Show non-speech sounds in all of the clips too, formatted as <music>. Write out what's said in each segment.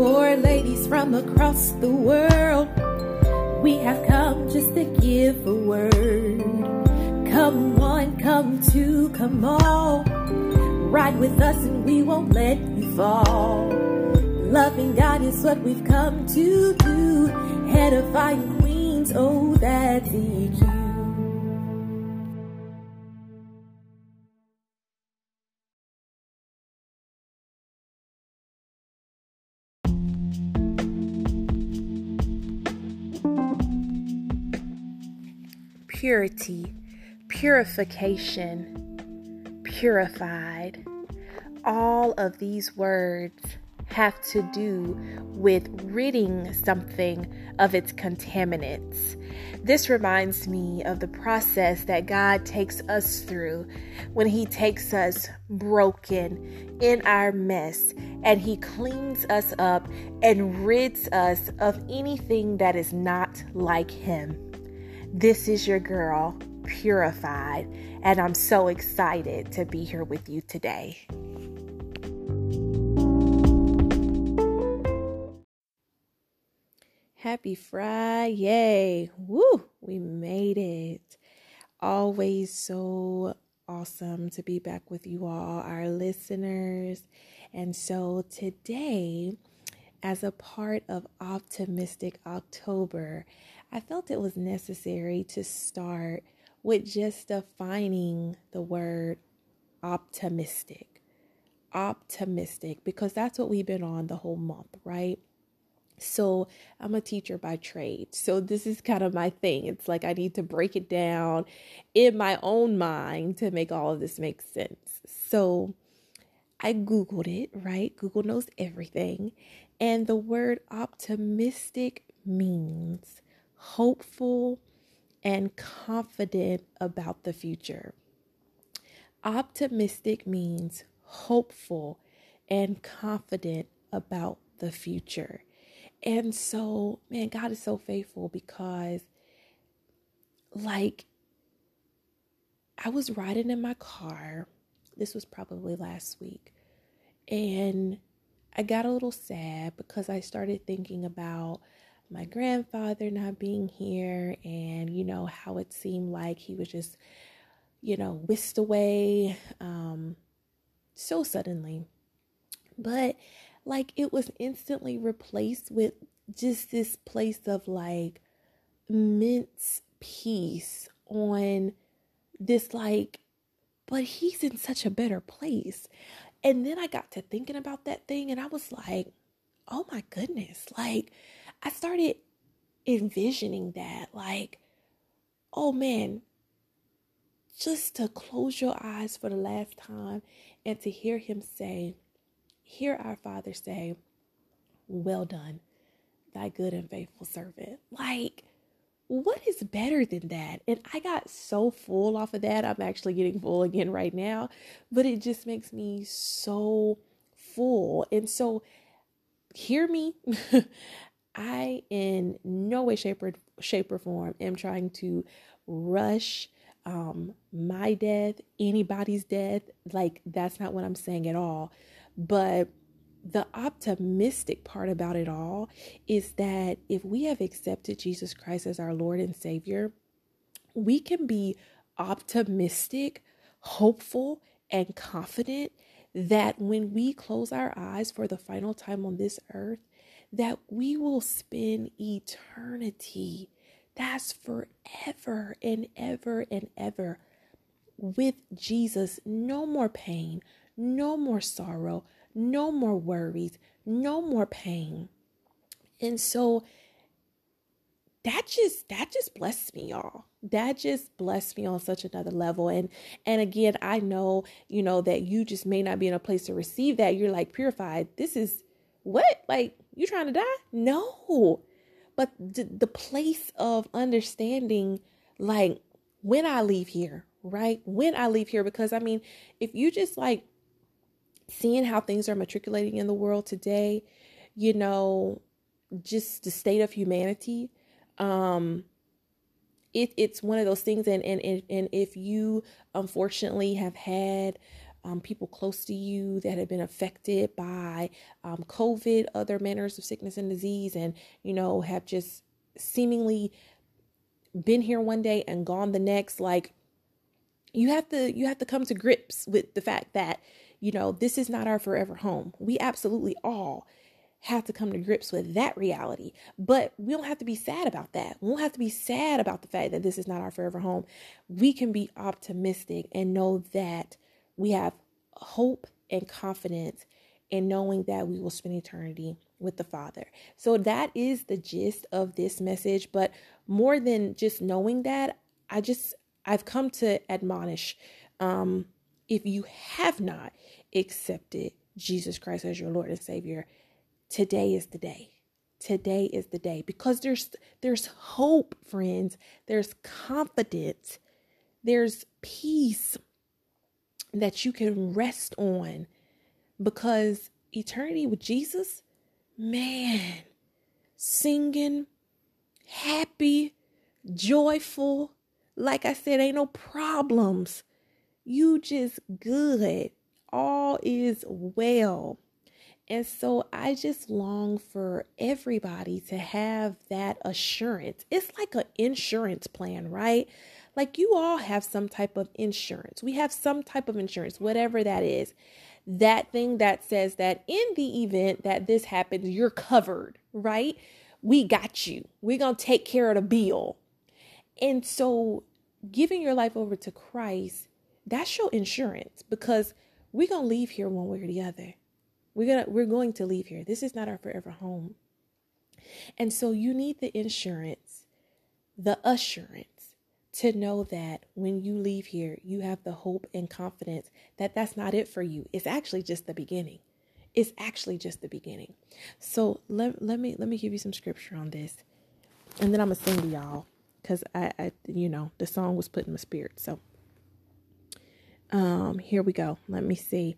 Four ladies from across the world. We have come just to give a word. Come one, come two, come all. Ride with us and we won't let you fall. Loving God is what we've come to do. Edifying Qweens, oh, that's EQ. Purity, purification, purified. All of these words have to do with ridding something of its contaminants. This reminds me of the process that God takes us through when He takes us broken in our mess and He cleans us up and rids us of anything that is not like Him. This is your girl, Purafide, and I'm so excited to be here with you today. Happy Friday! Woo! We made it. Always so awesome to be back with you all, our listeners. And so today, as a part of Optimistic October, I felt it was necessary to start with just defining the word optimistic. Optimistic, because that's what we've been on the whole month, right? So, I'm a teacher by trade. So, this is kind of my thing. It's like I need to break it down in my own mind to make all of this make sense. So, I Googled it, right? Google knows everything. And the word optimistic means hopeful, and confident about the future. Optimistic means hopeful and confident about the future. And so, man, God is so faithful because, like, I was riding in my car. This was probably last week. And I got a little sad because I started thinking about my grandfather not being here and you know how it seemed like he was just you know whisked away um so suddenly. But like it was instantly replaced with just this place of like immense peace on this like but he's in such a better place. And then i got to thinking about that thing and i was like oh my goodness. Like I started envisioning that like, oh man, just to close your eyes for the last time and to hear him say, hear our Father say, Well done, thy good and faithful servant. Like, what is better than that? And I got so full off of that. I'm actually getting full again right now, but it just makes me so full. And so, hear me. <laughs> I, in no way, shape, or shape or form, am trying to rush um, my death, anybody's death. Like, that's not what I'm saying at all. But the optimistic part about it all is that if we have accepted Jesus Christ as our Lord and Savior, we can be optimistic, hopeful, and confident that when we close our eyes for the final time on this earth, that we will spend eternity. That's forever and ever and ever with Jesus. No more pain, no more sorrow, no more worries, no more pain. And so that just that just blessed me y'all that just blessed me on such another level and and again i know you know that you just may not be in a place to receive that you're like Purafide this is what like you trying to die? No. But the, the place of understanding, like when I leave here, right? When I leave here, because I mean, if you just like seeing how things are matriculating in the world today, you know, just the state of humanity, um, it, it's one of those things and, and and and if you unfortunately have had um, people close to you that have been affected by um, COVID, other manners of sickness and disease, and you know have just seemingly been here one day and gone the next. Like you have to you have to come to grips with the fact that you know this is not our forever home. We absolutely all have to come to grips with that reality. But we don't have to be sad about that. We don't have to be sad about the fact that this is not our forever home. We can be optimistic and know that we have hope and confidence in knowing that we will spend eternity with the Father. So that is the gist of this message. But more than just knowing that, I just, I've come to admonish um, if you have not accepted Jesus Christ as your Lord and Savior, today is the day today is the day because there's there's hope friends there's confidence there's peace that you can rest on because eternity with Jesus man singing happy joyful like I said ain't no problems you just good all is well and so I just long for everybody to have that assurance. It's like an insurance plan, right? Like you all have some type of insurance. We have some type of insurance, whatever that is. That thing that says that in the event that this happens, you're covered, right? We got you. We're going to take care of the bill. And so giving your life over to Christ, that's your insurance because we're going to leave here one way or the other. We're gonna we're going to leave here. This is not our forever home. And so you need the insurance, the assurance to know that when you leave here, you have the hope and confidence that that's not it for you. It's actually just the beginning. It's actually just the beginning. So let, let me let me give you some scripture on this. And then I'm gonna sing to y'all because I, I you know the song was put in my spirit. So um here we go. Let me see.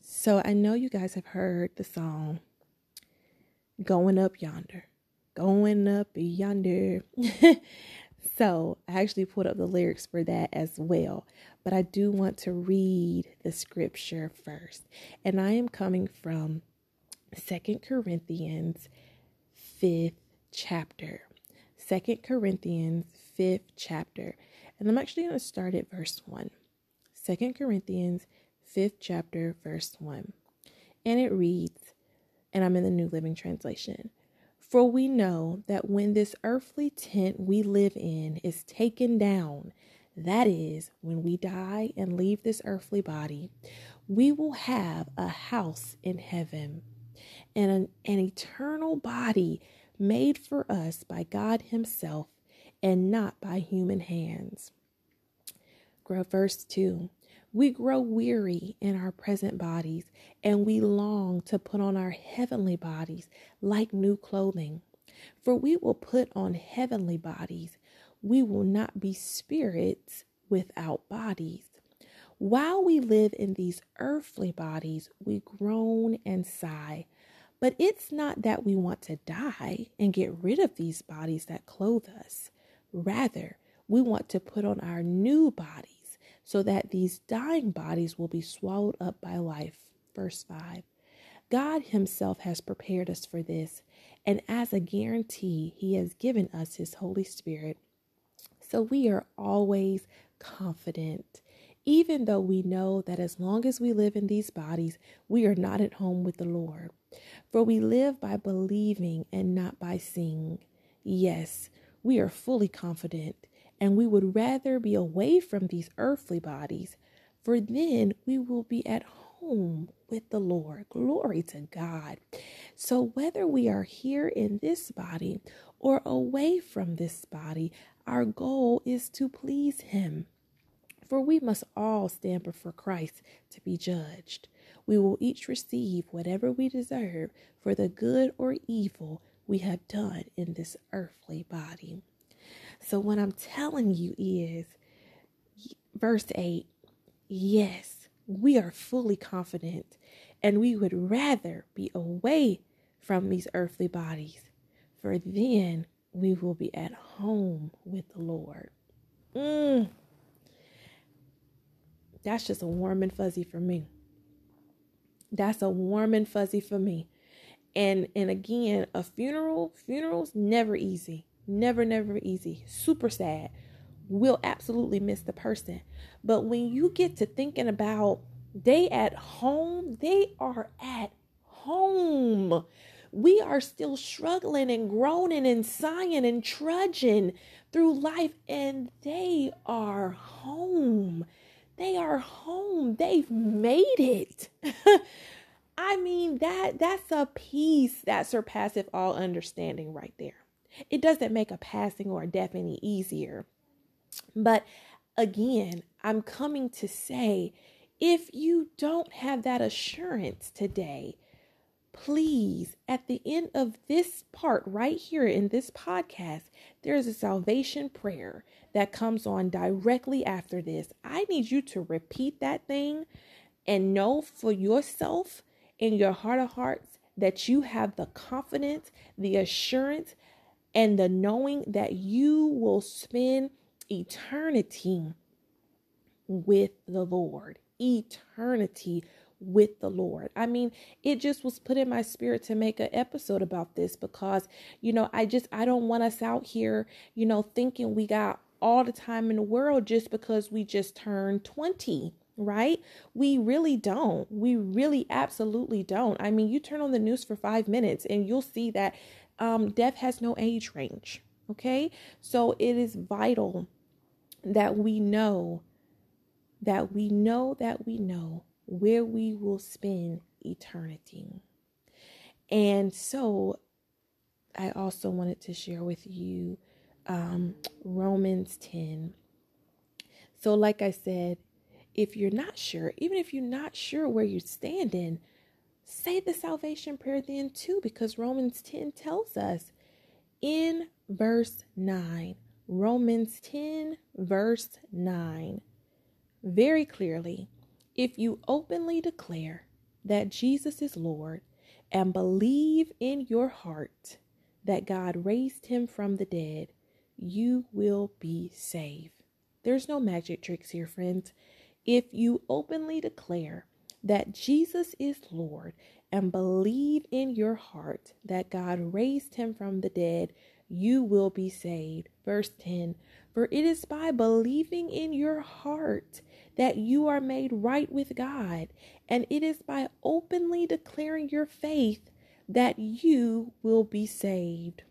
So I know you guys have heard the song Going Up Yonder. Going Up Yonder. <laughs> so I actually put up the lyrics for that as well. But I do want to read the scripture first. And I am coming from Second Corinthians 5th chapter. Second Corinthians 5th chapter. And I'm actually going to start at verse 1. Second Corinthians 5th chapter, verse 1. And it reads, and I'm in the New Living Translation For we know that when this earthly tent we live in is taken down, that is, when we die and leave this earthly body, we will have a house in heaven and an, an eternal body made for us by God Himself and not by human hands. Verse 2 we grow weary in our present bodies, and we long to put on our heavenly bodies like new clothing. For we will put on heavenly bodies. We will not be spirits without bodies. While we live in these earthly bodies, we groan and sigh. But it's not that we want to die and get rid of these bodies that clothe us. Rather, we want to put on our new bodies so that these dying bodies will be swallowed up by life. Verse 5. God Himself has prepared us for this, and as a guarantee, He has given us His Holy Spirit. So we are always confident, even though we know that as long as we live in these bodies, we are not at home with the Lord. For we live by believing and not by seeing. Yes, we are fully confident and we would rather be away from these earthly bodies, for then we will be at home with the Lord. Glory to God. So, whether we are here in this body or away from this body, our goal is to please Him. For we must all stand before Christ to be judged. We will each receive whatever we deserve for the good or evil we have done in this earthly body. So, what I'm telling you is, verse 8 yes, we are fully confident and we would rather be away from these earthly bodies, for then we will be at home with the Lord. Mm. that's just a warm and fuzzy for me. That's a warm and fuzzy for me. And and again, a funeral, funerals never easy. Never, never easy. Super sad. We'll absolutely miss the person. But when you get to thinking about they at home, they are at home. We are still struggling and groaning and sighing and trudging through life, and they are home. They are home. They've made it. <laughs> I mean that that's a peace that surpasses all understanding right there. It doesn't make a passing or a death any easier. But again, I'm coming to say if you don't have that assurance today, please, at the end of this part right here in this podcast, there is a salvation prayer that comes on directly after this. I need you to repeat that thing and know for yourself in your heart of hearts that you have the confidence, the assurance, and the knowing that you will spend eternity with the Lord. Eternity with the Lord. I mean, it just was put in my spirit to make an episode about this because, you know, I just, I don't want us out here, you know, thinking we got all the time in the world just because we just turned 20 right? We really don't. We really absolutely don't. I mean, you turn on the news for five minutes and you'll see that um, death has no age range. Okay. So it is vital that we know that we know that we know where we will spend eternity. And so I also wanted to share with you um, Romans 10. So, like I said, if you're not sure, even if you're not sure where you're standing, say the salvation prayer then too, because Romans 10 tells us in verse 9, Romans 10, verse 9, very clearly, if you openly declare that Jesus is Lord and believe in your heart that God raised him from the dead, you will be saved. There's no magic tricks here, friends. If you openly declare that Jesus is Lord and believe in your heart that God raised him from the dead, you will be saved. Verse 10 For it is by believing in your heart that you are made right with God, and it is by openly declaring your faith that you will be saved.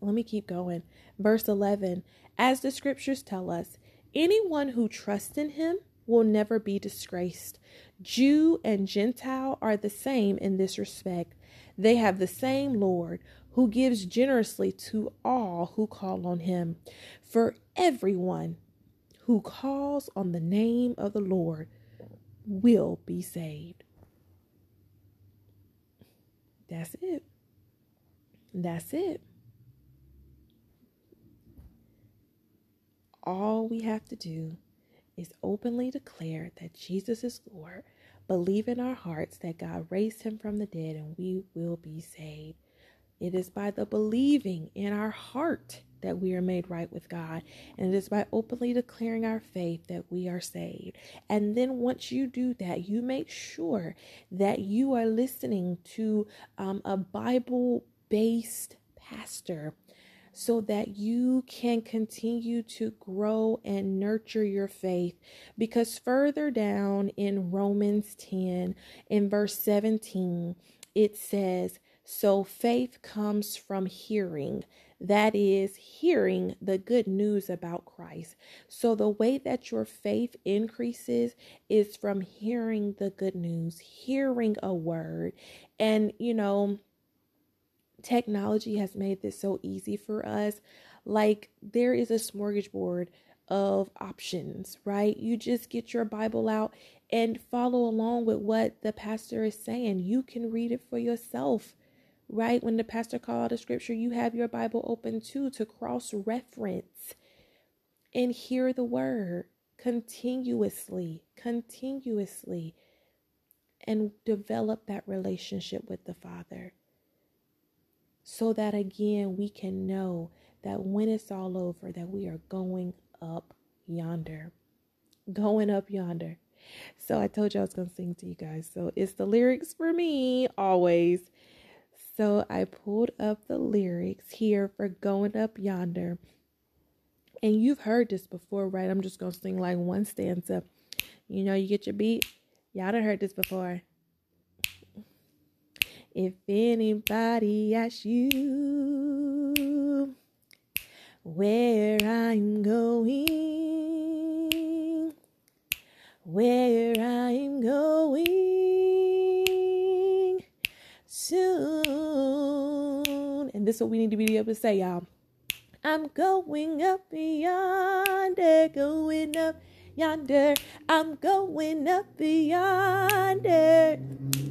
Let me keep going. Verse 11 As the scriptures tell us, Anyone who trusts in him will never be disgraced. Jew and Gentile are the same in this respect. They have the same Lord who gives generously to all who call on him. For everyone who calls on the name of the Lord will be saved. That's it. That's it. all we have to do is openly declare that Jesus is Lord, believe in our hearts that God raised him from the dead, and we will be saved. It is by the believing in our heart that we are made right with God, and it is by openly declaring our faith that we are saved. And then once you do that, you make sure that you are listening to um, a Bible based pastor so that you can continue to grow and nurture your faith. Because further down in Romans 10, in verse 17, it says, So faith comes from hearing. That is, hearing the good news about Christ. So, the way that your faith increases is from hearing the good news, hearing a word. And, you know, technology has made this so easy for us. Like there is a smorgasbord of options, right? You just get your Bible out and follow along with what the pastor is saying. You can read it for yourself, right? When the pastor called out a scripture, you have your Bible open too to cross reference and hear the word continuously, continuously, and develop that relationship with the Father so that again we can know that when it's all over that we are going up yonder going up yonder. So I told you I was going to sing to you guys. So it's the lyrics for me always. So I pulled up the lyrics here for going up yonder. And you've heard this before, right? I'm just going to sing like one stanza. You know, you get your beat. Y'all done heard this before. If anybody asks you where I'm going, where I'm going soon. And this is what we need to be able to say, y'all. I'm going up yonder, going up yonder. I'm going up yonder.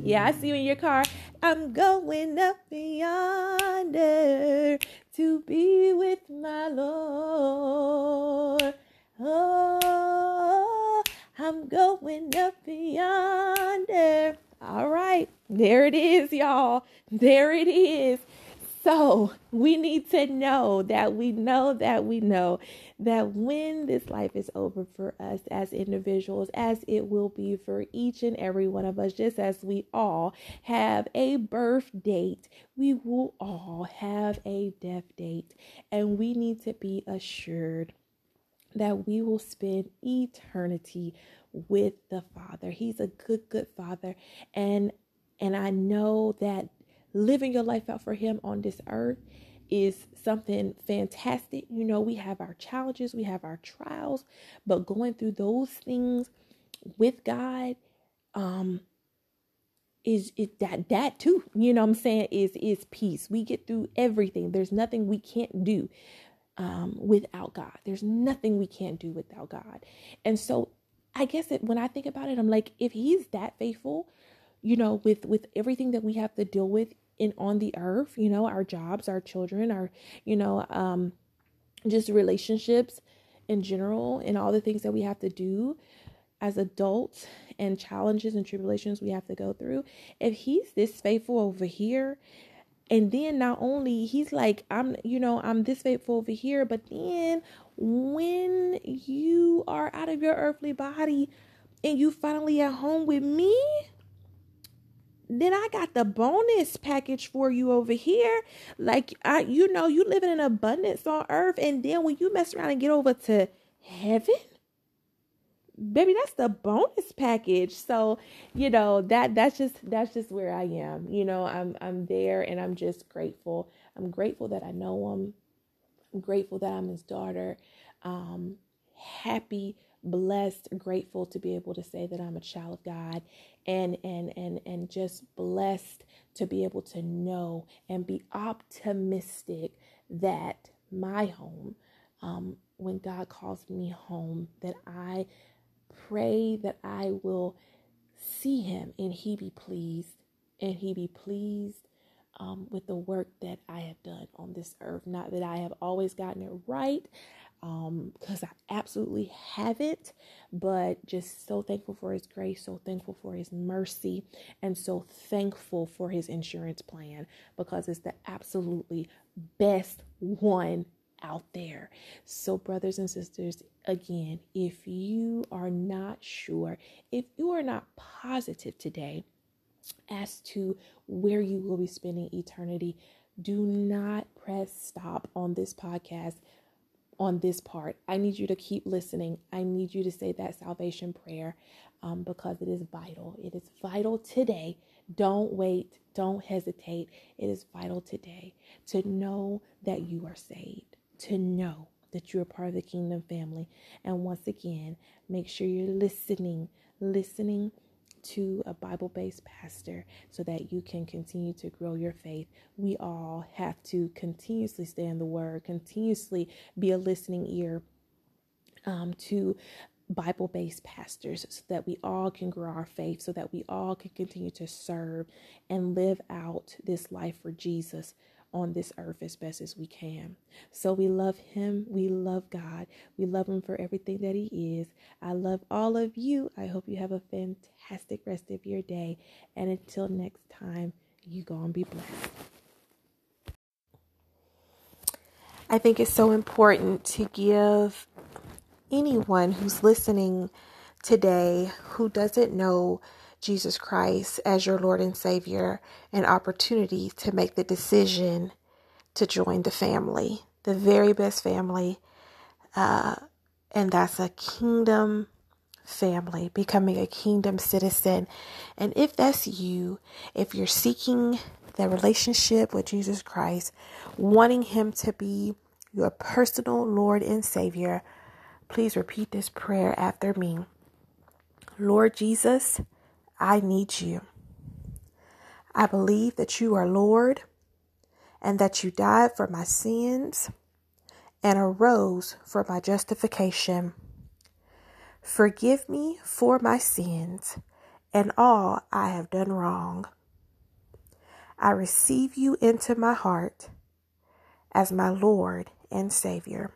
Yeah, I see you in your car. I'm going up yonder to be with my Lord. Oh, I'm going up yonder. All right, there it is, y'all. There it is. So we need to know that we know that we know that when this life is over for us as individuals, as it will be for each and every one of us, just as we all have a birth date, we will all have a death date. And we need to be assured that we will spend eternity with the Father. He's a good, good Father. And and I know that living your life out for Him on this earth is something fantastic. You know, we have our challenges, we have our trials, but going through those things with God, um, is is that that too you know i'm saying is is peace. We get through everything. There's nothing we can't do um without god. There's nothing we can't do without god. And so i guess it, when i think about it i'm like if he's that faithful you know with with everything that we have to deal with in on the earth you know our jobs our children our you know um just relationships in general and all the things that we have to do as adults and challenges and tribulations we have to go through. If he's this faithful over here and then not only he's like i'm you know i'm this faithful over here but then when you are out of your earthly body and you finally at home with me then I got the bonus package for you over here. Like I you know, you living in an abundance on earth and then when you mess around and get over to heaven, baby, that's the bonus package. So, you know, that that's just that's just where I am. You know, I'm I'm there and I'm just grateful. I'm grateful that I know him. I'm grateful that I'm his daughter. Um happy blessed grateful to be able to say that i'm a child of god and and and and just blessed to be able to know and be optimistic that my home um, when god calls me home that i pray that i will see him and he be pleased and he be pleased um, with the work that I have done on this earth. Not that I have always gotten it right, um because I absolutely have it, but just so thankful for his grace so thankful for his mercy and so thankful for his insurance plan because it's the absolutely best one out there. So brothers and sisters, again, if you are not sure, if you are not positive today as to where you will be spending eternity, do not press stop on this podcast on this part. I need you to keep listening. I need you to say that salvation prayer um, because it is vital. It is vital today. Don't wait. Don't hesitate. It is vital today to know that you are saved, to know that you're part of the kingdom family. And once again, make sure you're listening, listening to a Bible based pastor so that you can continue to grow your faith. We all have to continuously stay in the Word, continuously be a listening ear um, to Bible based pastors so that we all can grow our faith, so that we all can continue to serve and live out this life for Jesus on this earth as best as we can. So we love Him. We love God. We love Him for everything that He is. I love all of you. I hope you have a fantastic rest of your day. And until next time, you go and be blessed. I think it's so important to give anyone who's listening today who doesn't know Jesus Christ as your Lord and Savior an opportunity to make the decision to join the family, the very best family. Uh, and that's a kingdom family, becoming a kingdom citizen. And if that's you, if you're seeking that relationship with Jesus Christ, wanting Him to be your personal Lord and Savior, please repeat this prayer after me. Lord Jesus, I need you. I believe that you are Lord and that you died for my sins and arose for my justification. Forgive me for my sins and all I have done wrong. I receive you into my heart as my Lord and Savior.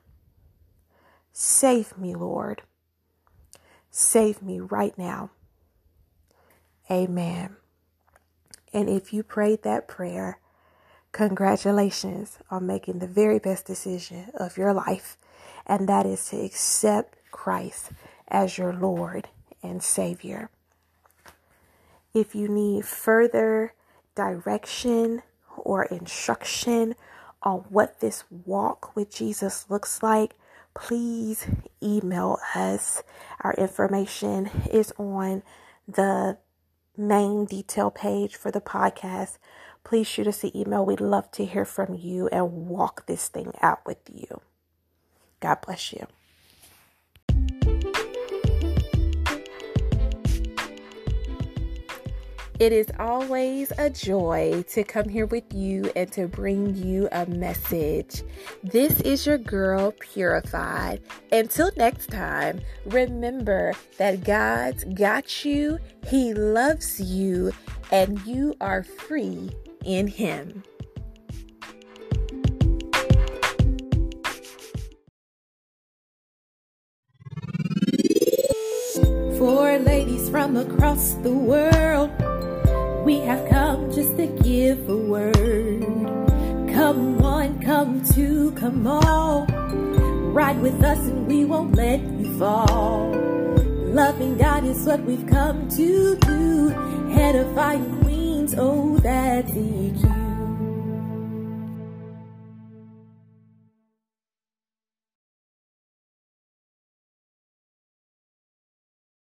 Save me, Lord. Save me right now. Amen. And if you prayed that prayer, congratulations on making the very best decision of your life, and that is to accept Christ as your Lord and Savior. If you need further direction or instruction on what this walk with Jesus looks like, please email us. Our information is on the main detail page for the podcast. Please shoot us an email. We'd love to hear from you and walk this thing out with you. God bless you. It is always a joy to come here with you and to bring you a message. This is your girl, Purafide. Until next time, remember that God's got you, He loves you, and you are free in Him. For ladies from across the world we have come just to give a word. Come one, come two, come all. Ride with us and we won't let you fall. Loving God is what we've come to do. Edifying Qweens, oh, that's EQ.